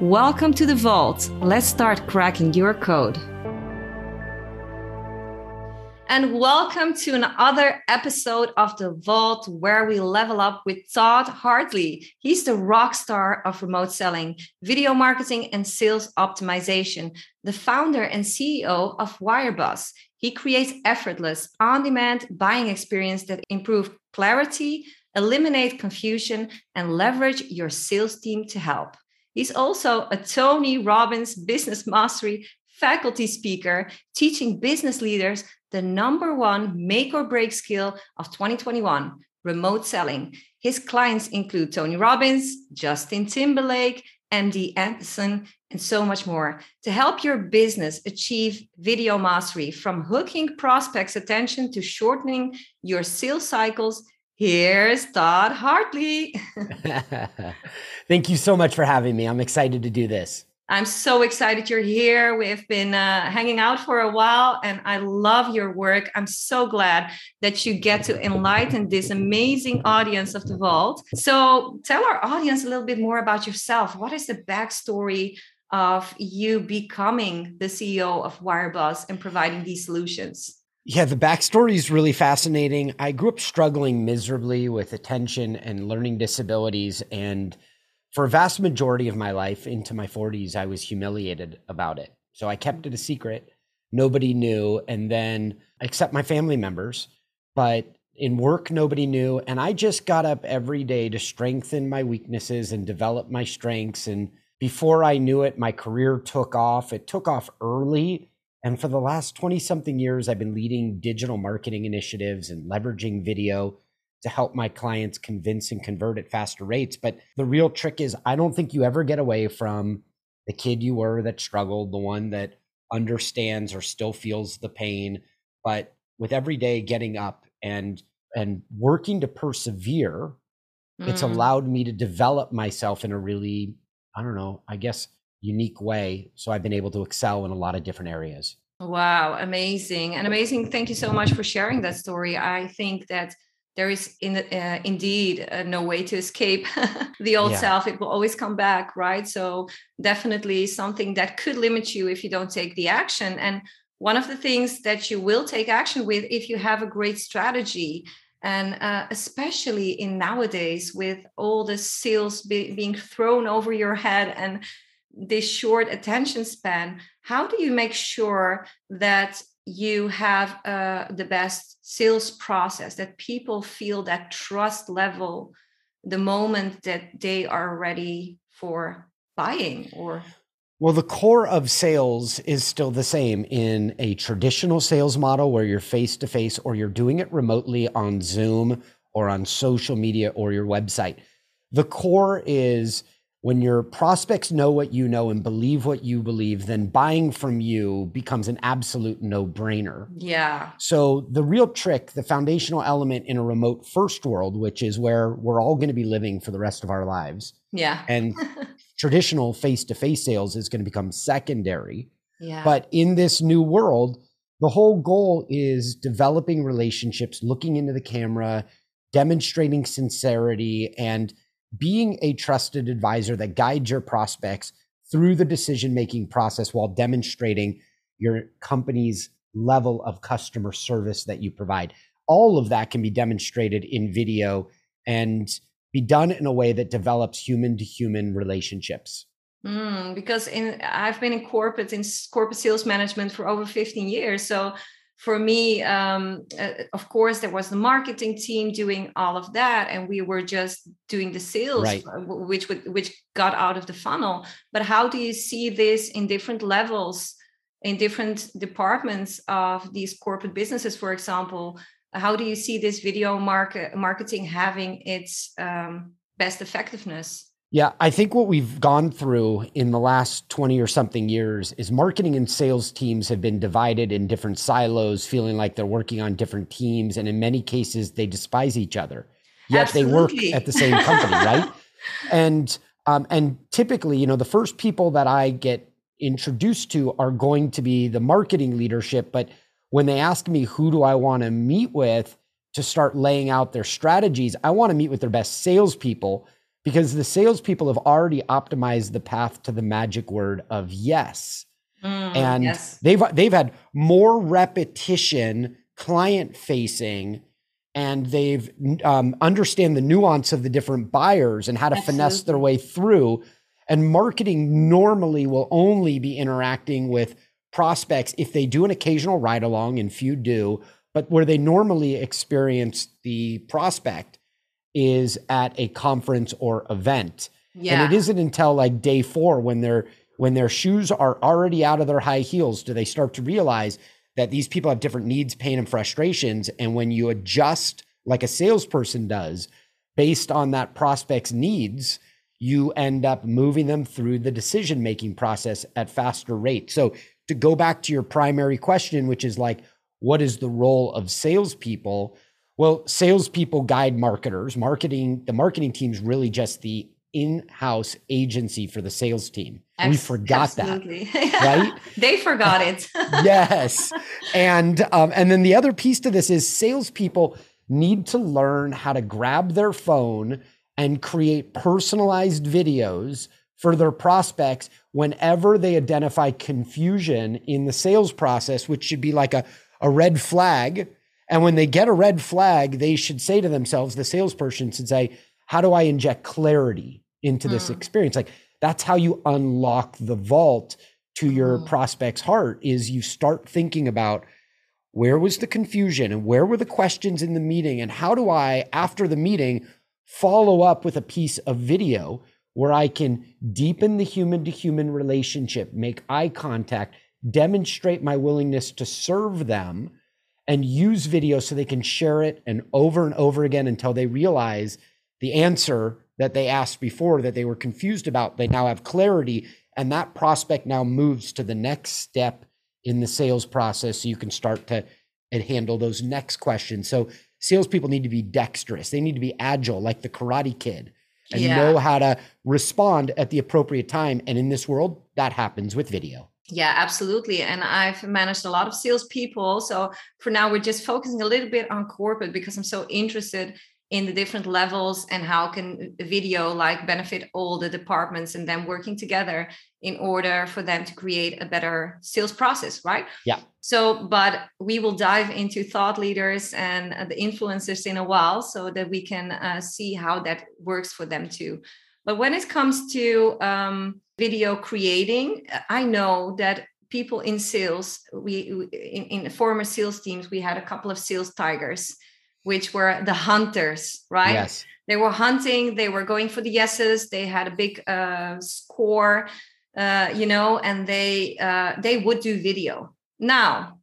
Welcome to the Vault. Let's start cracking your code. And welcome to another episode of the Vault where we level up with Todd Hartley. He's the rock star of remote selling, video marketing, and sales optimization, the founder and CEO of WireBuzz. He creates effortless, on demand buying experience that improve clarity, eliminate confusion, and leverage your sales team to help. He's also a Tony Robbins Business Mastery faculty speaker, teaching business leaders the number one make or break skill of 2021 remote selling. His clients include Tony Robbins, Justin Timberlake, MD Anderson, and so much more to help your business achieve video mastery from hooking prospects' attention to shortening your sales cycles Here's Todd Hartley. Thank you so much for having me. I'm excited to do this. I'm so excited you're here. We've been uh, hanging out for a while and I love your work. I'm so glad that you get to enlighten this amazing audience of the Vault. So, tell our audience a little bit more about yourself. What is the backstory of you becoming the CEO of Wirebuzz and providing these solutions? Yeah, the backstory is really fascinating. I grew up struggling miserably with attention and learning disabilities. And for a vast majority of my life into my 40s, I was humiliated about it. So I kept it a secret. Nobody knew. And then, except my family members, but in work, nobody knew. And I just got up every day to strengthen my weaknesses and develop my strengths. And before I knew it, my career took off. It took off early and for the last 20 something years, I've been leading digital marketing initiatives and leveraging video to help my clients convince and convert at faster rates. But the real trick is, I don't think you ever get away from the kid you were that struggled, the one that understands or still feels the pain. But with every day getting up and and working to persevere, mm. it's allowed me to develop myself in a really, I don't know, I guess unique way. So I've been able to excel in a lot of different areas. Wow, amazing. And amazing. Thank you so much for sharing that story. I think that there is in uh, indeed uh, no way to escape the old yeah. self it will always come back right so definitely something that could limit you if you don't take the action and one of the things that you will take action with if you have a great strategy and uh, especially in nowadays with all the seals be- being thrown over your head and this short attention span how do you make sure that you have uh, the best sales process that people feel that trust level the moment that they are ready for buying or well, the core of sales is still the same in a traditional sales model where you're face to face or you're doing it remotely on Zoom or on social media or your website. The core is when your prospects know what you know and believe what you believe, then buying from you becomes an absolute no brainer. Yeah. So, the real trick, the foundational element in a remote first world, which is where we're all going to be living for the rest of our lives. Yeah. And traditional face to face sales is going to become secondary. Yeah. But in this new world, the whole goal is developing relationships, looking into the camera, demonstrating sincerity, and being a trusted advisor that guides your prospects through the decision making process while demonstrating your company's level of customer service that you provide. All of that can be demonstrated in video and be done in a way that develops human to human relationships. Mm, because in I've been in corporate in corporate sales management for over 15 years. So for me, um, uh, of course, there was the marketing team doing all of that, and we were just doing the sales, right. Uh, which which got out of the funnel. But how do you see this in different levels, in different departments of these corporate businesses, for example? How do you see this video market marketing having its um, best effectiveness? Yeah, I think what we've gone through in the last 20 or something years is marketing and sales teams have been divided in different silos, feeling like they're working on different teams. And in many cases, they despise each other. Yet Absolutely. they work at the same company, right? And um, and typically, you know, the first people that I get introduced to are going to be the marketing leadership. But when they ask me who do I want to meet with to start laying out their strategies, I want to meet with their best salespeople because the salespeople have already optimized the path to the magic word of yes. Mm, and yes. they've they've had more repetition, client facing, and they've um, understand the nuance of the different buyers and how to Absolutely. finesse their way through. And marketing normally will only be interacting with prospects if they do an occasional ride along, and few do, but where they normally experience the prospect is at a conference or event. Yeah. And it isn't until like day four when their when their shoes are already out of their high heels do they start to realize that these people have different needs, pain, and frustrations. And when you adjust like a salesperson does based on that prospect's needs, you end up moving them through the decision making process at faster rate. So to go back to your primary question, which is like, what is the role of salespeople? Well, salespeople guide marketers. Marketing, the marketing team is really just the in-house agency for the sales team. Ex- we forgot absolutely. that, right? they forgot it. yes, and um, and then the other piece to this is salespeople need to learn how to grab their phone and create personalized videos for their prospects whenever they identify confusion in the sales process, which should be like a, a red flag and when they get a red flag, they should say to themselves, the salesperson should say, How do I inject clarity into this mm. experience? Like that's how you unlock the vault to your mm. prospect's heart is you start thinking about where was the confusion and where were the questions in the meeting and how do I after the meeting follow up with a piece of video where I can deepen the human to human relationship, make eye contact, demonstrate my willingness to serve them and use video so they can share it and over and over again until they realize the answer that they asked before that they were confused about. They now have clarity, and that prospect now moves to the next step in the sales process so you can start to handle those next questions. So salespeople need to be dexterous. They need to be agile, like the karate kid, and yeah. know how to respond at the appropriate time. And in this world, that happens with video. Yeah, absolutely. And I've managed a lot of salespeople. So for now, we're just focusing a little bit on corporate because I'm so interested in the different levels and how can video like benefit all the departments and them working together in order for them to create a better sales process right yeah so but we will dive into thought leaders and the influencers in a while so that we can uh, see how that works for them too but when it comes to um, video creating, I know that people in sales, we in, in former sales teams, we had a couple of sales tigers, which were the hunters, right? Yes. They were hunting, they were going for the yeses, they had a big uh, score, uh, you know, and they uh, they would do video. Now,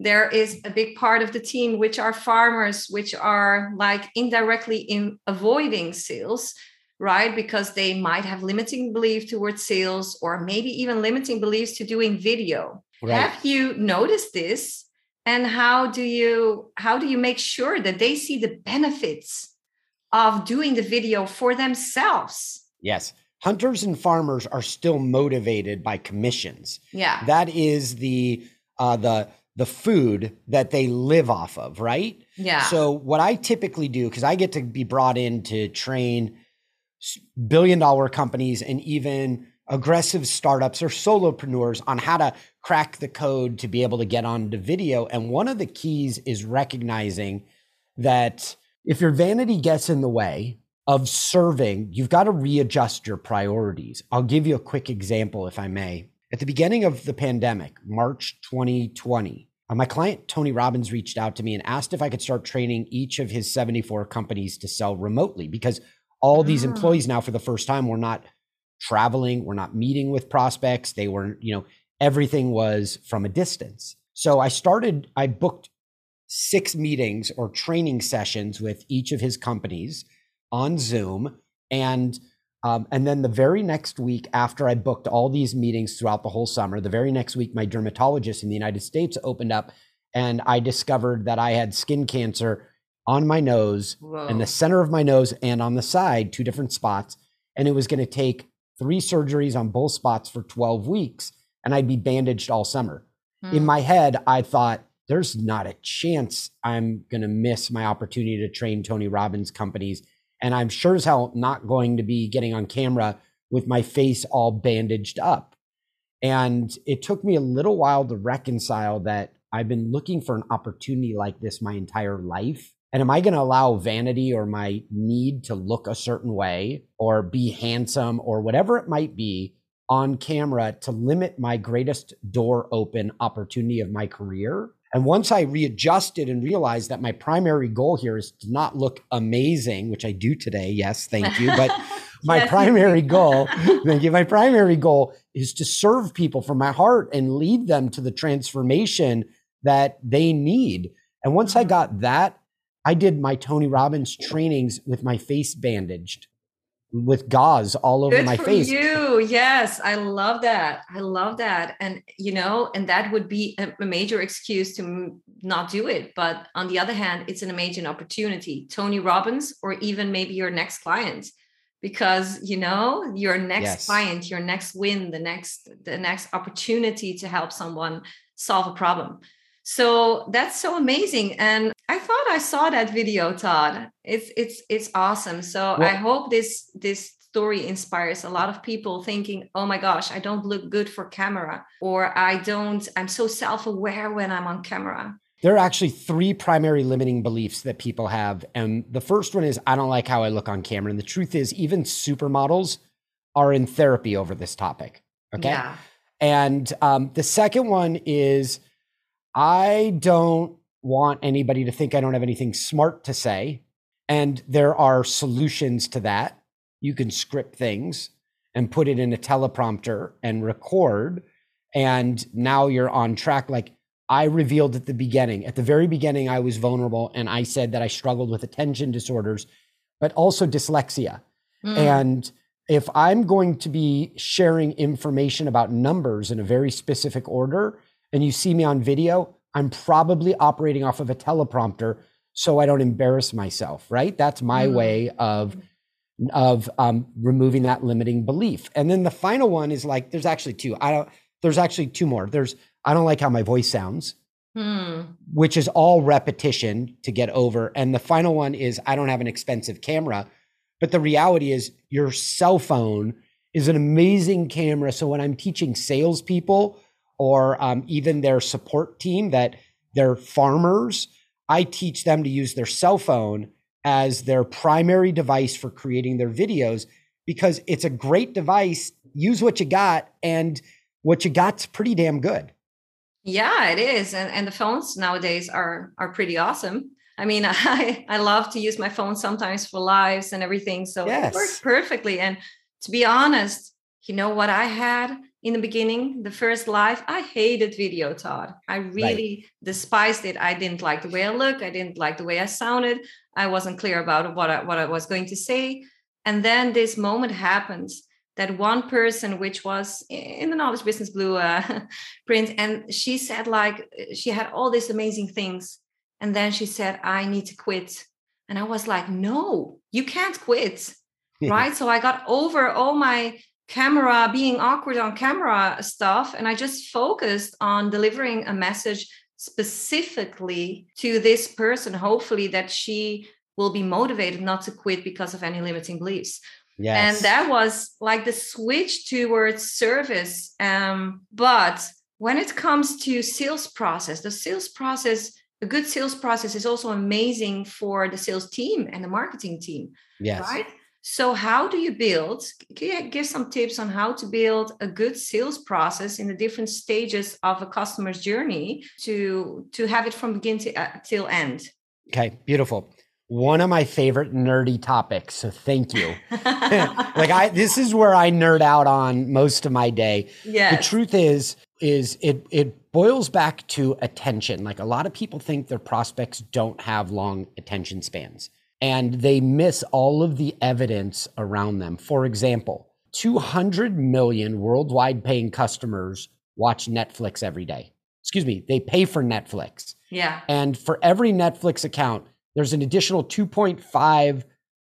there is a big part of the team which are farmers which are like indirectly in avoiding sales right? Because they might have limiting belief towards sales or maybe even limiting beliefs to doing video. Right. Have you noticed this? And how do you how do you make sure that they see the benefits of doing the video for themselves? Yes. Hunters and farmers are still motivated by commissions. Yeah. That is the uh the the food that they live off of, right? Yeah. So what I typically do, because I get to be brought in to train billion dollar companies and even aggressive startups or solopreneurs on how to crack the code to be able to get onto video. And one of the keys is recognizing that if your vanity gets in the way of serving, you've got to readjust your priorities. I'll give you a quick example, if I may. At the beginning of the pandemic, March 2020, uh, my client, Tony Robbins, reached out to me and asked if I could start training each of his 74 companies to sell remotely because all these ah. employees now, for the first time, were not traveling, we're not meeting with prospects. They were, you know, everything was from a distance. So I started, I booked six meetings or training sessions with each of his companies on Zoom. And um, and then the very next week, after I booked all these meetings throughout the whole summer, the very next week, my dermatologist in the United States opened up and I discovered that I had skin cancer on my nose, Whoa. in the center of my nose, and on the side, two different spots. And it was going to take three surgeries on both spots for 12 weeks, and I'd be bandaged all summer. Hmm. In my head, I thought, there's not a chance I'm going to miss my opportunity to train Tony Robbins companies. And I'm sure as hell not going to be getting on camera with my face all bandaged up. And it took me a little while to reconcile that I've been looking for an opportunity like this my entire life. And am I going to allow vanity or my need to look a certain way or be handsome or whatever it might be on camera to limit my greatest door open opportunity of my career? And once I readjusted and realized that my primary goal here is to not look amazing, which I do today, yes, thank you. But my primary goal, thank you, my primary goal is to serve people from my heart and lead them to the transformation that they need. And once I mm-hmm. got that, I did my Tony Robbins trainings with my face bandaged with gauze all over Good my for face. You, yes, I love that. I love that, and you know, and that would be a, major excuse to not do it. But on the other hand, it's an amazing opportunity. Tony Robbins, or even maybe your next client, because you know, your next yes. client, your next win, the next the next opportunity to help someone solve a problem. So that's so amazing. And I thought I saw that video, Todd. It's it's it's awesome. So well, I hope this this story inspires a lot of people thinking, oh my gosh, I don't look good for camera, or I don't, I'm so self-aware when I'm on camera. There are actually three primary limiting beliefs that people have. And the first one is I don't like how I look on camera. And the truth is, even supermodels are in therapy over this topic. Okay. Yeah. And um, the second one is I don't want anybody to think I don't have anything smart to say. And there are solutions to that. You can script things and put it in a teleprompter and record. And now you're on track. Like I revealed at the beginning, at the very beginning, I was vulnerable and I said that I struggled with attention disorders, but also dyslexia. Mm. And if I'm going to be sharing information about numbers in a very specific order, and you see me on video, I'm probably operating off of a teleprompter so I don't embarrass myself, right? That's my mm-hmm. way of of um, removing that limiting belief. And then the final one is like, there's actually two. I don't. There's actually two more. There's I don't like how my voice sounds, hmm. which is all repetition to get over. And the final one is I don't have an expensive camera, but the reality is your cell phone is an amazing camera. So when I'm teaching salespeople or um, even their support team that they're farmers, I teach them to use their cell phone as their primary device for creating their videos because it's a great device. Use what you got, and what you got's pretty damn good. Yeah, it is, and and the phones nowadays are are pretty awesome. I mean, I I love to use my phone sometimes for lives and everything, so yes. it works perfectly. And to be honest, you know what I had in the beginning, the first live, I hated video, Todd. I really right. despised it. I didn't like the way I looked. I didn't like the way I sounded. I wasn't clear about what I, what I was going to say. And then this moment happens that one person, which was in the Knowledge Business Blue uh, print, and she said like she had all these amazing things, and then she said, "I need to quit," and I was like, "No, you can't quit." right so i got over all my camera being awkward on camera stuff and i just focused on delivering a message specifically to this person hopefully that she will be motivated not to quit because of any limiting beliefs yes. and that was like the switch towards service um, but when it comes to sales process the sales process a good sales process is also amazing for the sales team and the marketing team. Yes. Right. So, how do you build? Can you give some tips on how to build a good sales process in the different stages of a customer's journey to to have it from begin to uh, till end? Okay, beautiful. One of my favorite nerdy topics. So thank you. like I, this is where I nerd out on most of my day. Yeah. The truth is, is it it boils back to attention. Like a lot of people think their prospects don't have long attention spans and they miss all of the evidence around them. For example, 200 million worldwide paying customers watch Netflix every day. Excuse me, they pay for Netflix. Yeah. And for every Netflix account, there's an additional 2.5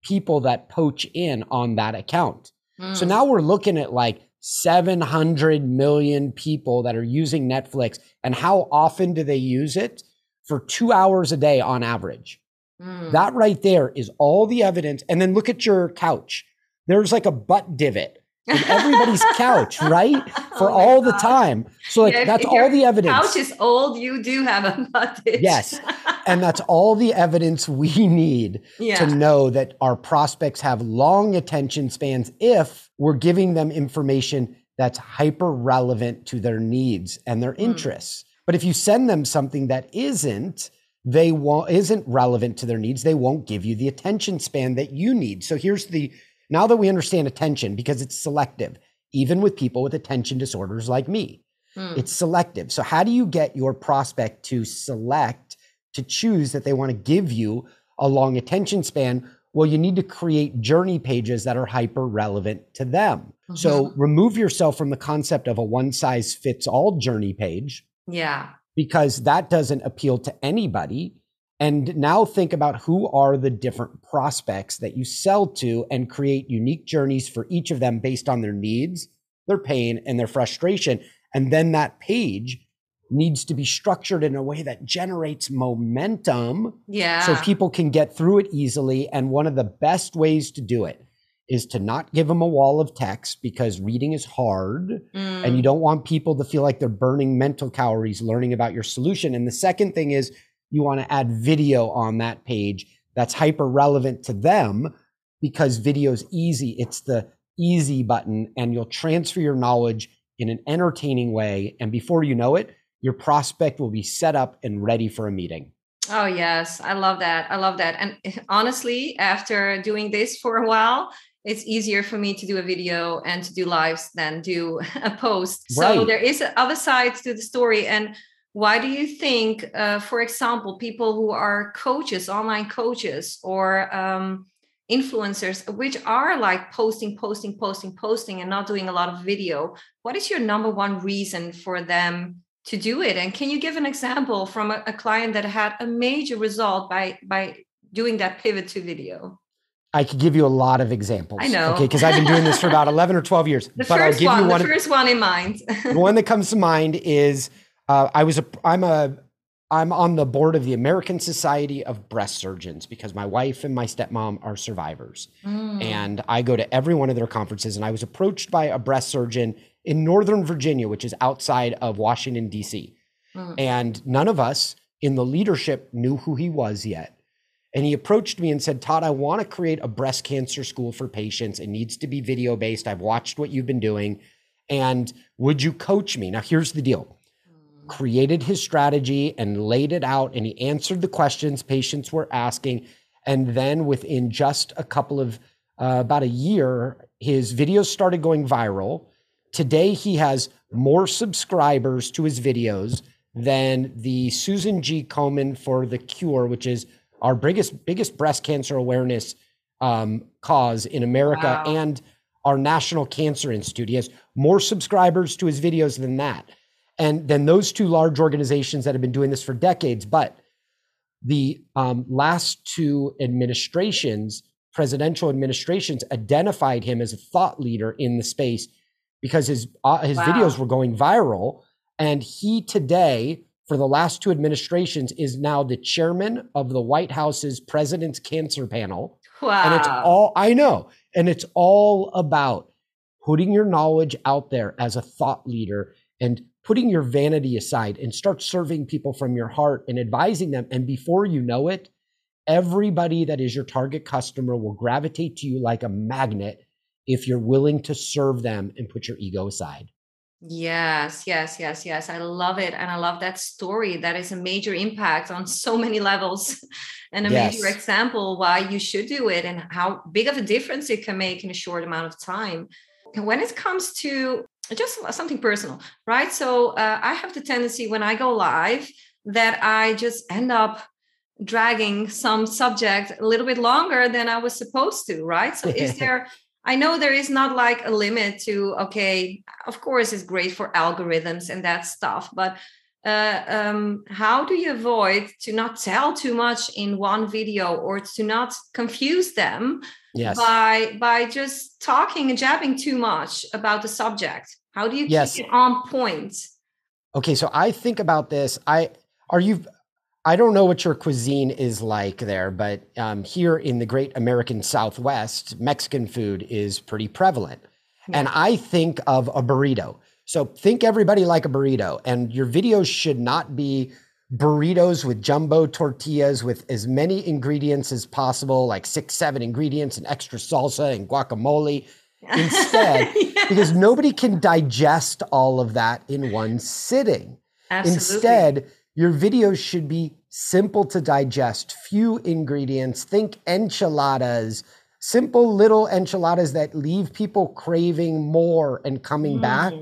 people that poach in on that account. Mm. So now we're looking at like 700 million people that are using Netflix. And how often do they use it? For two hours a day on average. Mm. That right there is all the evidence. And then look at your couch. There's like a butt divot in everybody's couch, right? For oh all God. the time. So like yeah, that's all the evidence. Couch is old. You do have a butt divot. Yes. and that's all the evidence we need yeah. to know that our prospects have long attention spans if we're giving them information that's hyper relevant to their needs and their mm. interests. But if you send them something that isn't, they won't isn't relevant to their needs they won't give you the attention span that you need. So here's the now that we understand attention because it's selective even with people with attention disorders like me mm. it's selective. So how do you get your prospect to select to choose that they want to give you a long attention span? Well you need to create journey pages that are hyper relevant to them. Mm-hmm. so remove yourself from the concept of a one size fits all journey page. Yeah because that doesn't appeal to anybody. And now think about who are the different prospects that you sell to and create unique journeys for each of them based on their needs, their pain, and their frustration. And then that page needs to be structured in a way that generates momentum. Yeah. So people can get through it easily. And one of the best ways to do it is to not give them a wall of text because reading is hard mm. and you don't want people to feel like they're burning mental calories learning about your solution. And the second thing is you want to add video on that page that's hyper relevant to them because video is easy. It's the easy button and you'll transfer your knowledge in an entertaining way. And before you know it, your prospect will be set up and ready for a meeting. Oh, yes. I love that. I love that. And honestly, after doing this for a while, it's easier for me to do a video and to do lives than do a post. Right. So there is other sides to the story. And why do you think, uh, for example, people who are coaches, online coaches, or um, influencers, which are like posting, posting, posting, posting, and not doing a lot of video, what is your number one reason for them to do it? And can you give an example from a, a client that had a major result by by doing that pivot to video? I could give you a lot of examples. I know. Okay, because I've been doing this for about 11 or 12 years. The but first I'll give one, you one. The first one in mind. the one that comes to mind is uh, I was a I'm a I'm on the board of the American Society of Breast Surgeons because my wife and my stepmom are survivors. Mm. And I go to every one of their conferences and I was approached by a breast surgeon in Northern Virginia, which is outside of Washington D.C. Mm. And none of us in the leadership knew who he was yet. And he approached me and said, Todd, I want to create a breast cancer school for patients. It needs to be video based. I've watched what you've been doing. And would you coach me? Now, here's the deal created his strategy and laid it out, and he answered the questions patients were asking. And then within just a couple of, uh, about a year, his videos started going viral. Today, he has more subscribers to his videos than the Susan G. Komen for the Cure, which is our biggest biggest breast cancer awareness um, cause in America wow. and our National Cancer Institute. He has more subscribers to his videos than that, and then those two large organizations that have been doing this for decades. But the um, last two administrations, presidential administrations, identified him as a thought leader in the space because his uh, his wow. videos were going viral, and he today for the last two administrations is now the chairman of the White House's President's Cancer Panel. Wow. And it's all, I know, and it's all about putting your knowledge out there as a thought leader and putting your vanity aside and start serving people from your heart and advising them. And before you know it, everybody that is your target customer will gravitate to you like a magnet if you're willing to serve them and put your ego aside. Yes, yes, yes, yes. I love it. And I love that story. That is a major impact on so many levels and a yes. major example why you should do it and how big of a difference it can make in a short amount of time. And when it comes to just something personal, right? So uh, I have the tendency when I go live that I just end up dragging some subject a little bit longer than I was supposed to, right? So is there I know there is not like a limit to okay, of course it's great for algorithms and that stuff, but uh, um, how do you avoid to not tell too much in one video or to not confuse them yes. by by just talking and jabbing too much about the subject? How do you yes. keep it on point? Okay, so I think about this. I are you I don't know what your cuisine is like there, but um, here in the great American Southwest, Mexican food is pretty prevalent. Yeah. And I think of a burrito. So think everybody like a burrito, and your videos should not be burritos with jumbo tortillas with as many ingredients as possible, like six, seven ingredients and extra salsa and guacamole. Instead, because nobody can digest all of that in one sitting. Absolutely. Instead, your videos should be simple to digest, few ingredients. Think enchiladas, simple little enchiladas that leave people craving more and coming mm. back,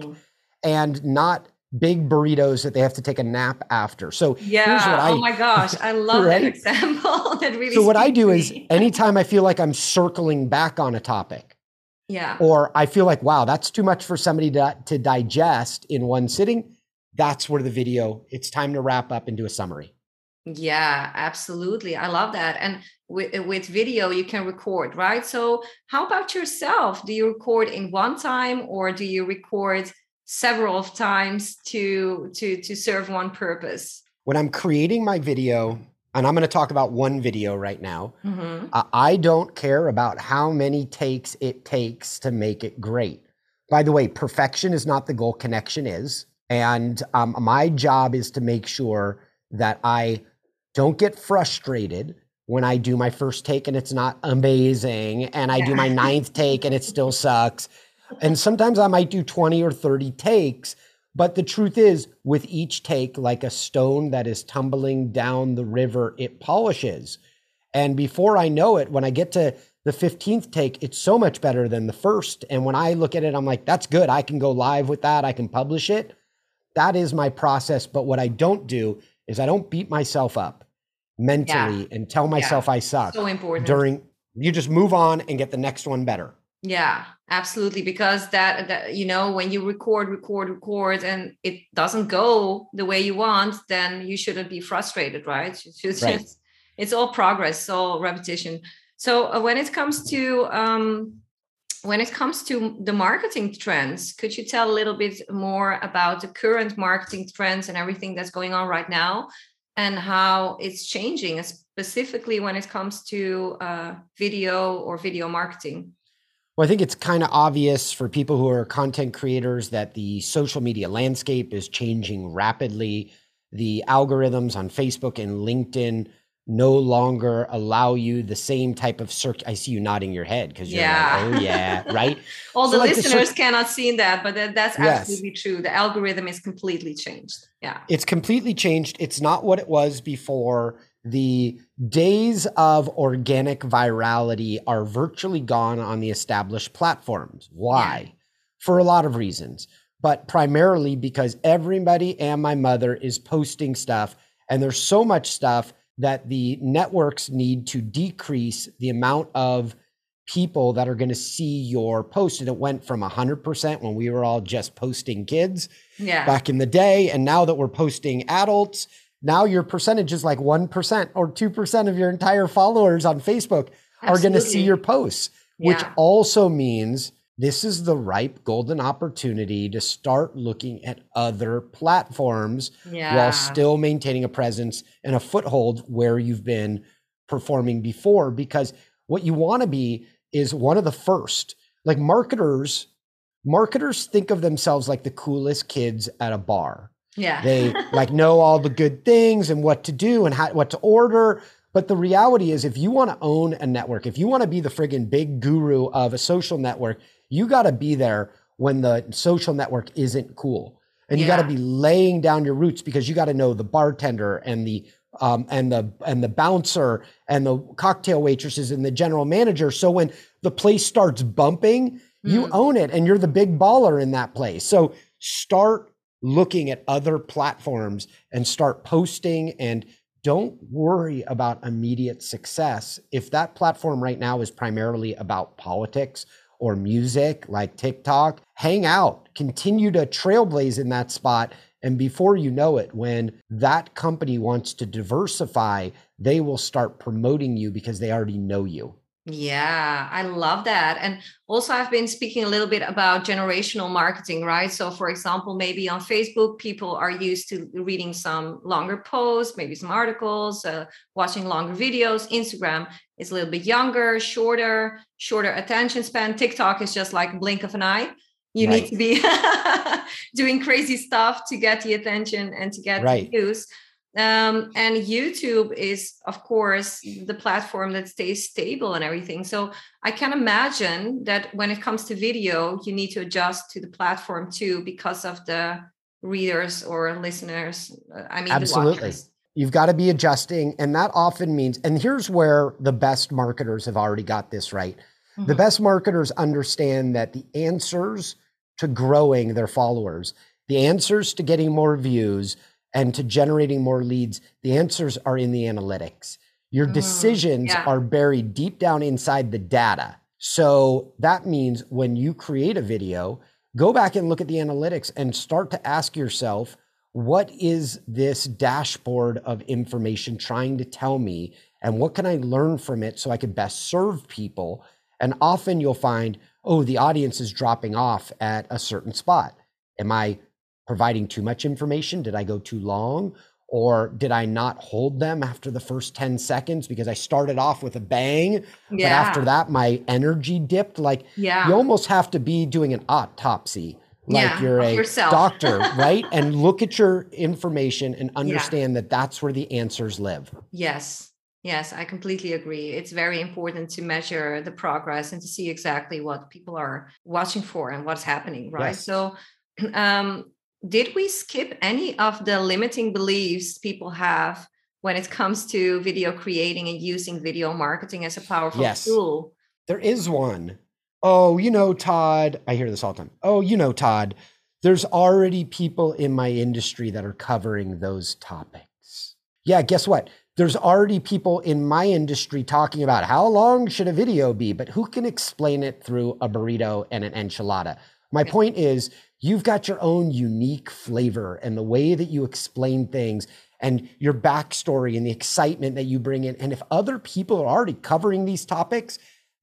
and not big burritos that they have to take a nap after. So yeah, I, oh my gosh, I love right? that example. that really. So what I do is anytime I feel like I'm circling back on a topic. Yeah. Or I feel like, wow, that's too much for somebody to, to digest in one sitting that's where the video, it's time to wrap up and do a summary. Yeah, absolutely. I love that. And with, uh, with video, you can record, right? So, how about yourself? Do you record in one time or do you record several of times to to to serve one purpose? When I'm creating my video, and I'm going to talk about one video right now, mm-hmm. uh, I don't care about how many takes it takes to make it great. By the way, perfection is not the goal, connection is. And um, my job is to make sure that I don't get frustrated when I do my first take and it's not amazing, and I do my ninth take and it still sucks. And sometimes I might do 20 or 30 takes. But the truth is, with each take, like a stone that is tumbling down the river, it polishes. And before I know it, when I get to the 15th take, it's so much better than the first. And when I look at it, I'm like, that's good. I can go live with that. I can publish it. That is my process. But what I don't do is I don't beat myself up mentally yeah. and tell myself yeah. I suck. So important. During you just move on and get the next one better. Yeah, absolutely. Because that, that you know, when you record, record, record, and it doesn't go the way you want, then you shouldn't be frustrated, right? It's, right. It's all progress, all repetition. So uh, when it comes to um, when it comes to the marketing trends, could you tell a little bit more about the current marketing trends and everything that's going on right now and how it's changing, specifically when it comes to uh, video or video marketing? Well, I think it's kind of obvious for people who are content creators that the social media landscape is changing rapidly. The algorithms on Facebook and LinkedIn no longer allow you the same type of search. I see you nodding your head because you're yeah. like, oh yeah, right. All so the like listeners the cannot see that, but that, that's yes. absolutely true. The algorithm is completely changed. Yeah, it's completely changed. It's not what it was before. The days of organic virality are virtually gone on the established platforms. Why? Yeah. For a lot of reasons, but primarily because everybody and my mother is posting stuff, and there's so much stuff that the networks need to decrease the amount of people that are going to see your post. And it went from 100% when we were all just posting kids yeah. back in the day. And now that we're posting adults, now your percentage is like 1% or 2% of your entire followers on Facebook Absolutely. are going to see your posts, which yeah. also means this is the ripe golden opportunity to start looking at other platforms yeah. while still maintaining a presence and a foothold where you've been performing before. Because what you want to be is one of the first. Like marketers marketers think of themselves like the coolest kids at a bar. Yeah. They like know all the good things and what to do and how, what to order. But the reality is, if you want to own a network, if you want to be the friggin' big guru of a social network, you got to be there when the social network isn't cool. And you got to be laying down your roots because you got to know the bartender and the um, and the and the bouncer and the cocktail waitresses and the general manager. So when the place starts bumping, mm. you own it and you're the big baller in that place. So start looking at other platforms and start posting and don't worry about immediate success. If that platform right now is primarily about politics or music like TikTok, hang out, continue to trailblaze in that spot. And before you know it, when that company wants to diversify, they will start promoting you because they already know you. Yeah, I love that. And also, I've been speaking a little bit about generational marketing, right? So, for example, maybe on Facebook, people are used to reading some longer posts, maybe some articles, uh, watching longer videos. Instagram is a little bit younger, shorter, shorter attention span. TikTok is just like blink of an eye. You right. need to be doing crazy stuff to get the attention and to get right. views. Um, and YouTube is, of course, the platform that stays stable and everything. So I can imagine that when it comes to video, you need to adjust to the platform too because of the readers or listeners. Uh, I mean, absolutely. You've got to be adjusting. And that often means, and here's where the best marketers have already got this right. Mm-hmm. The best marketers understand that the answers to growing their followers, the answers to getting more views, and to generating more leads, the answers are in the analytics. Your mm, decisions yeah. are buried deep down inside the data. So that means when you create a video, go back and look at the analytics and start to ask yourself, what is this dashboard of information trying to tell me? And what can I learn from it so I can best serve people? And often you'll find, oh, the audience is dropping off at a certain spot. Am I providing too much information? Did I go too long? Or did I not hold them after the first 10 seconds because I started off with a bang? Yeah. But after that, my energy dipped. Like, yeah. you almost have to be doing an autopsy like yeah, you're a yourself. doctor, right? And look at your information and understand yeah. that that's where the answers live. Yes. Yes, I completely agree. It's very important to measure the progress and to see exactly what people are watching for and what's happening, right? Yes. So, um, did we skip any of the limiting beliefs people have when it comes to video creating and using video marketing as a powerful yes. tool? There is one. Oh, you know, Todd, I hear this all the time. Oh, you know, Todd, there's already people in my industry that are covering those topics. Yeah, guess what? There's already people in my industry talking about how long should a video be, but who can explain it through a burrito and an enchilada? My point is, You've got your own unique flavor and the way that you explain things and your backstory and the excitement that you bring in. And if other people are already covering these topics,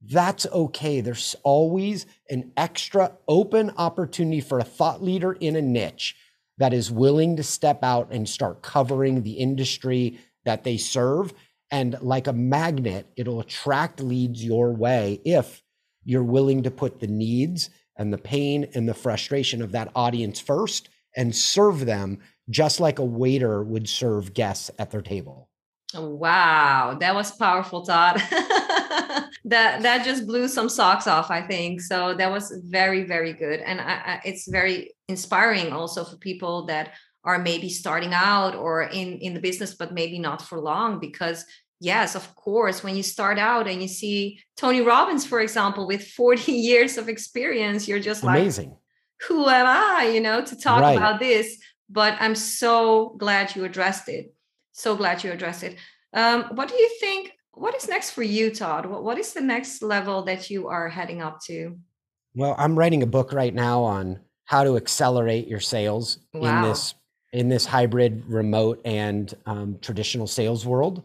that's okay. There's always an extra open opportunity for a thought leader in a niche that is willing to step out and start covering the industry that they serve. And like a magnet, it'll attract leads your way if you're willing to put the needs and the pain and the frustration of that audience first and serve them just like a waiter would serve guests at their table. Wow, that was powerful, Todd. that that just blew some socks off, I think. So that was very, very good, and I, I, it's very inspiring also for people that are maybe starting out or in in the business, but maybe not for long, because yes, of course, when you start out and you see Tony Robbins, for example, with 40 years of experience, you're just like, amazing. Who am I, you know, to talk right. about this? But I'm so glad you addressed it. So glad you addressed it. Um, what do you think? What is next for you, Todd? What, what is the next level that you are heading up to? Well, I'm writing a book right now on how to accelerate your sales wow. in this in this hybrid, remote, and um, traditional sales world.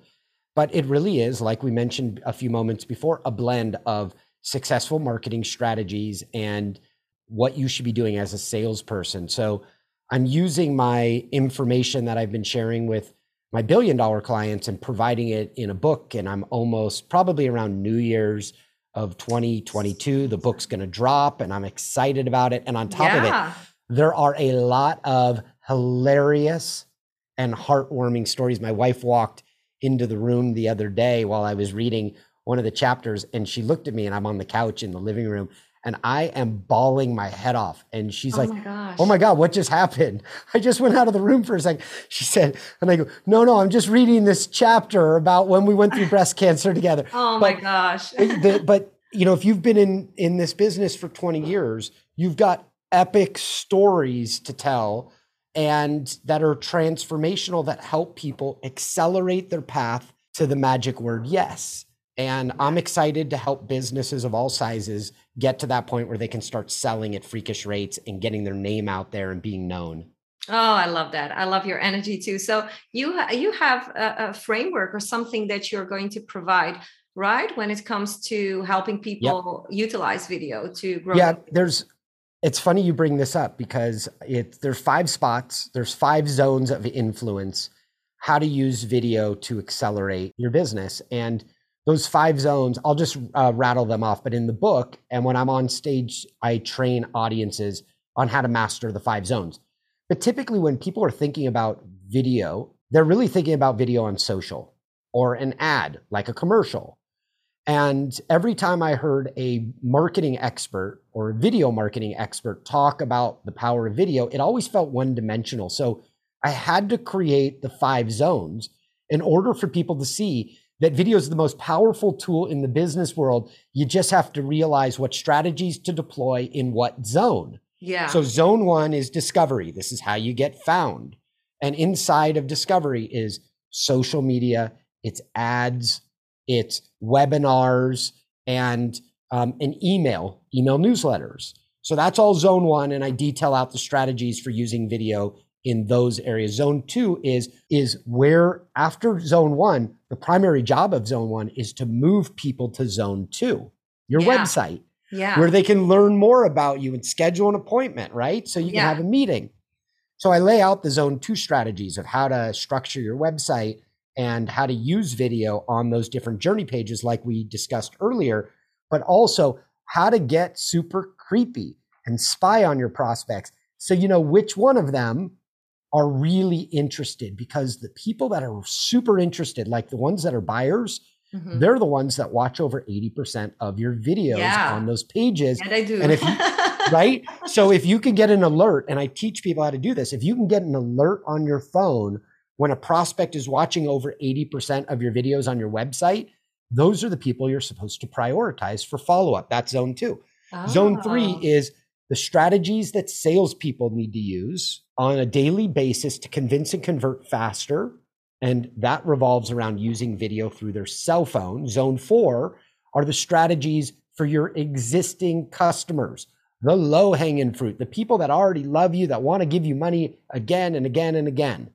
But it really is, like we mentioned a few moments before, a blend of successful marketing strategies and what you should be doing as a salesperson. So I'm using my information that I've been sharing with my billion dollar clients and providing it in a book. And I'm almost probably around New Year's. of 2022. The book's going to drop and I'm excited about it. And on top Yeah. of it, there are a lot of hilarious and heartwarming stories. My wife walked into the room the other day while I was reading one of the chapters and she looked at me and I'm on the couch in the living room and I am bawling my head off. And she's oh like, my. Oh my God, what just happened? I just went out of the room for a second. She said, and I go, No, no, I'm just reading this chapter about when we went through breast cancer together. Oh my gosh. the, but you know, if you've been in in this business for 20 years, you've got epic stories to tell and that are transformational that help people accelerate their path to the magic word yes. And I'm excited to help businesses of all sizes get to that point where they can start selling at freakish rates and getting their name out there and being known. Oh, I love that. I love your energy too. So you you have a, a framework or something that you're going to provide, right? When it comes to helping people utilize video to grow. yeah there's it's funny you bring this up because it there's five spots there's five zones of influence. How to use video to accelerate your business. And those five zones i'll just uh, rattle them off but in the book and when i'm on stage i train audiences on how to master the five zones. But typically when people are thinking about video they're really thinking about video on social or an ad like a commercial and every time I heard a marketing expert or a video marketing expert talk about the power of video, it always felt one dimensional. So I had to create the five zones in order for people to see that video is the most powerful tool in the business world. You just have to realize what strategies to deploy in what zone. yeah. So zone one is discovery. This is how you get found. And inside of discovery is social media, it's ads, it's webinars, and um, an email, email newsletters. So that's all zone one. And I detail out the strategies for using video in those areas. Zone two is, is where after zone one, the primary job of zone one is to move people to zone two, your Yeah. website yeah. where they can learn more about you and schedule an appointment, right? So you can Yeah. have a meeting. So I lay out the zone two strategies of how to structure your website and how to use video on those different journey pages, like we discussed earlier, but also how to get super creepy and spy on your prospects. So you know which one of them are really interested because the people that are super interested, like the ones that are buyers, Mhm. they're the ones that watch over 80% of your videos Yeah. on those pages yeah, they do. and if you- right so if you can get an alert and i teach people how to do this if you can get an alert on your phone when a prospect is watching over 80% of your videos on your website those are the people you're supposed to prioritize for follow-up that's zone two zone three oh. is the strategies that salespeople need to use on a daily basis to convince and convert faster and that revolves around using video through their cell phone. Zone four are the strategies for your existing customers, the low hanging fruit, the people that already love you, that want to give you money again and again and again.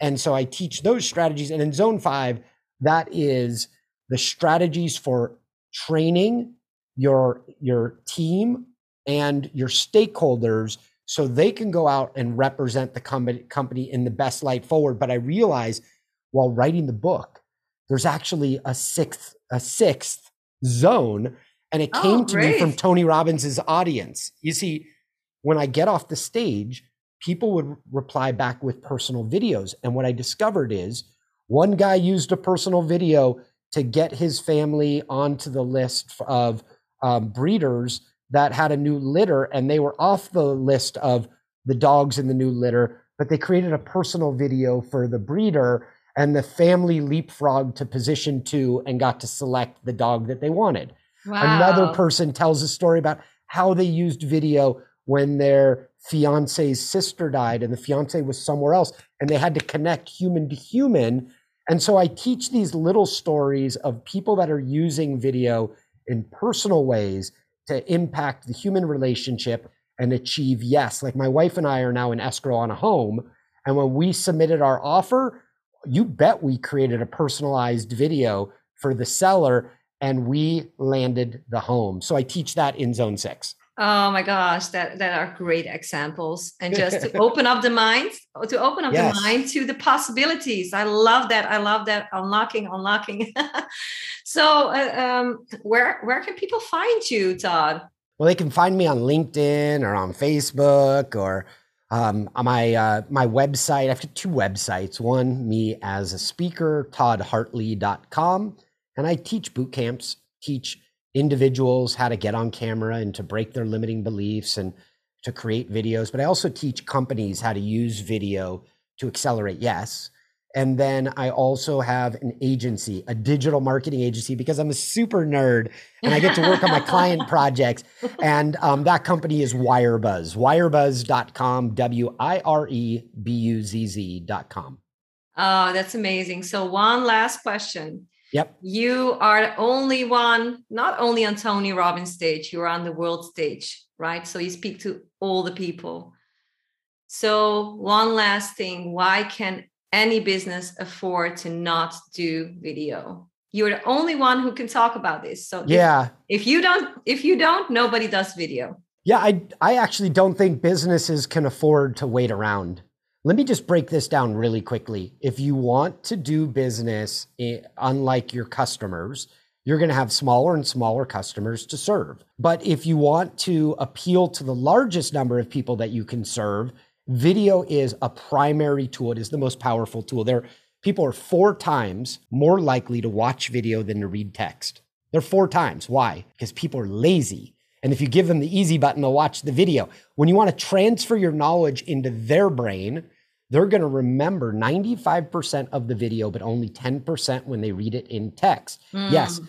And so I teach those strategies. And in zone five, that is the strategies for training your, your team and your stakeholders so they can go out and represent the company, company in the best light forward. But I realize while writing the book, there's actually a sixth, a sixth zone. And it Oh, came to me from. Tony Robbins's audience. You see, when I get off the stage, people would reply back with personal videos. And what I discovered is one guy used a personal video to get his family onto the list of um, breeders that had a new litter, and they were off the list of the dogs in the new litter, but they created a personal video for the breeder, and the family leapfrogged to position two and got to select the dog that they wanted. Another person tells a story about how they used video when their fiance's sister died and the fiance was somewhere else and they had to connect human to human. And so I teach these little stories of people that are using video in personal ways to impact the human relationship and achieve yes. Like my wife and I are now in escrow on a home. And when we submitted our offer, you bet we created a personalized video for the seller and we landed the home. So I teach that in zone six. Oh my gosh, that that are great examples. And just to open up the mind, to open up yes. the mind to the possibilities. I love that. I love that unlocking, unlocking. so, uh, um, where where can people find you, Todd? Well, they can find me on LinkedIn or on Facebook or um, on my uh, my website. I've two websites. One, me as a speaker, toddhartley.com, and I teach boot camps, teach individuals how to get on camera and to break their limiting beliefs and to create videos. But I also teach companies how to use video to accelerate yes. And then I also have an agency, a digital marketing agency, because I'm a super nerd and I get to work on my client projects. And um, that company is WireBuzz, wirebuzz.com, W I R E B U Z Z.com. Oh, that's amazing. So, one last question. Yep. You are the only one, not only on Tony Robbins stage, you're on the world stage, right? So you speak to all the people. So, one last thing why can any business afford to not do video? You're the only one who can talk about this. So, yeah. If, if you don't, if you don't, nobody does video. Yeah, I I actually don't think businesses can afford to wait around. Let me just break this down really quickly. If you want to do business unlike your customers, you're going to have smaller and smaller customers to serve. But if you want to appeal to the largest number of people that you can serve, video is a primary tool. It is the most powerful tool. There, people are four times more likely to watch video than to read text. They're four times. Why? Because people are lazy. And if you give them the easy button, they'll watch the video. When you want to transfer your knowledge into their brain, they're going to remember 95% of the video, but only 10% when they read it in text. Mm. Yes,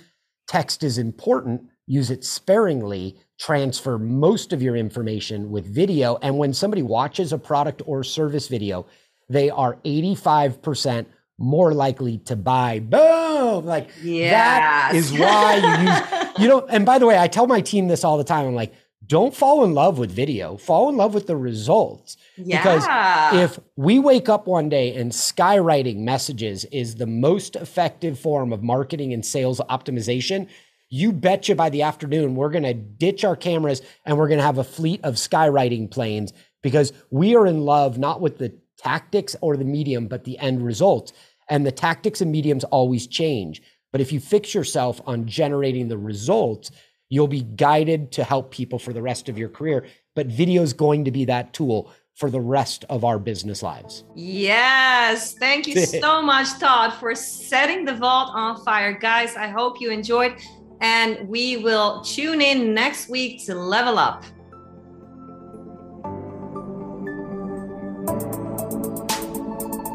text is important. Use it sparingly. Transfer most of your information with video. And when somebody watches a product or service video, they are 85% more likely to buy. Boom! Like yes. that is why you use you know. And by the way, I tell my team this all the time. I'm like, don't fall in love with video. Fall in love with the results. Yeah. Because if we wake up one day and skywriting messages is the most effective form of marketing and sales optimization, you betcha by the afternoon we're going to ditch our cameras and we're going to have a fleet of skywriting planes because we are in love not with the tactics or the medium, but the end results. And the tactics and mediums always change. But if you fix yourself on generating the results, you'll be guided to help people for the rest of your career. But video is going to be that tool for the rest of our business lives. Yes. Thank you so much, Todd, for setting the vault on fire. Guys, I hope you enjoyed. And we will tune in next week to level up.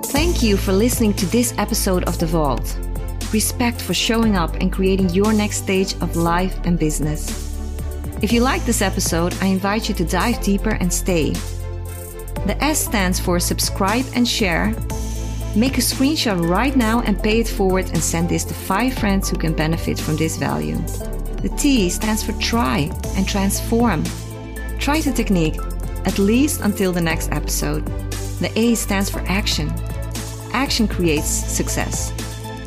Thank you for listening to this episode of The Vault. Respect for showing up and creating your next stage of life and business. If you like this episode, I invite you to dive deeper and stay. The S stands for subscribe and share. Make a screenshot right now and pay it forward and send this to five friends who can benefit from this value. The T stands for try and transform. Try the technique, at least until the next episode. The A stands for action. Action creates success.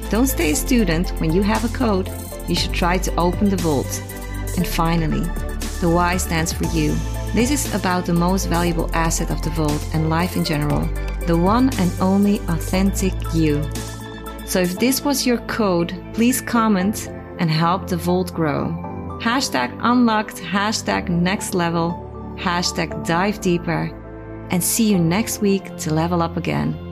Don't stay a student when you have a code. You should try to open the vault. And finally, the Y stands for you. This is about the most valuable asset of the vault and life in general the one and only authentic you. So if this was your code, please comment and help the vault grow. Hashtag unlocked, hashtag next level, hashtag dive deeper, and see you next week to level up again.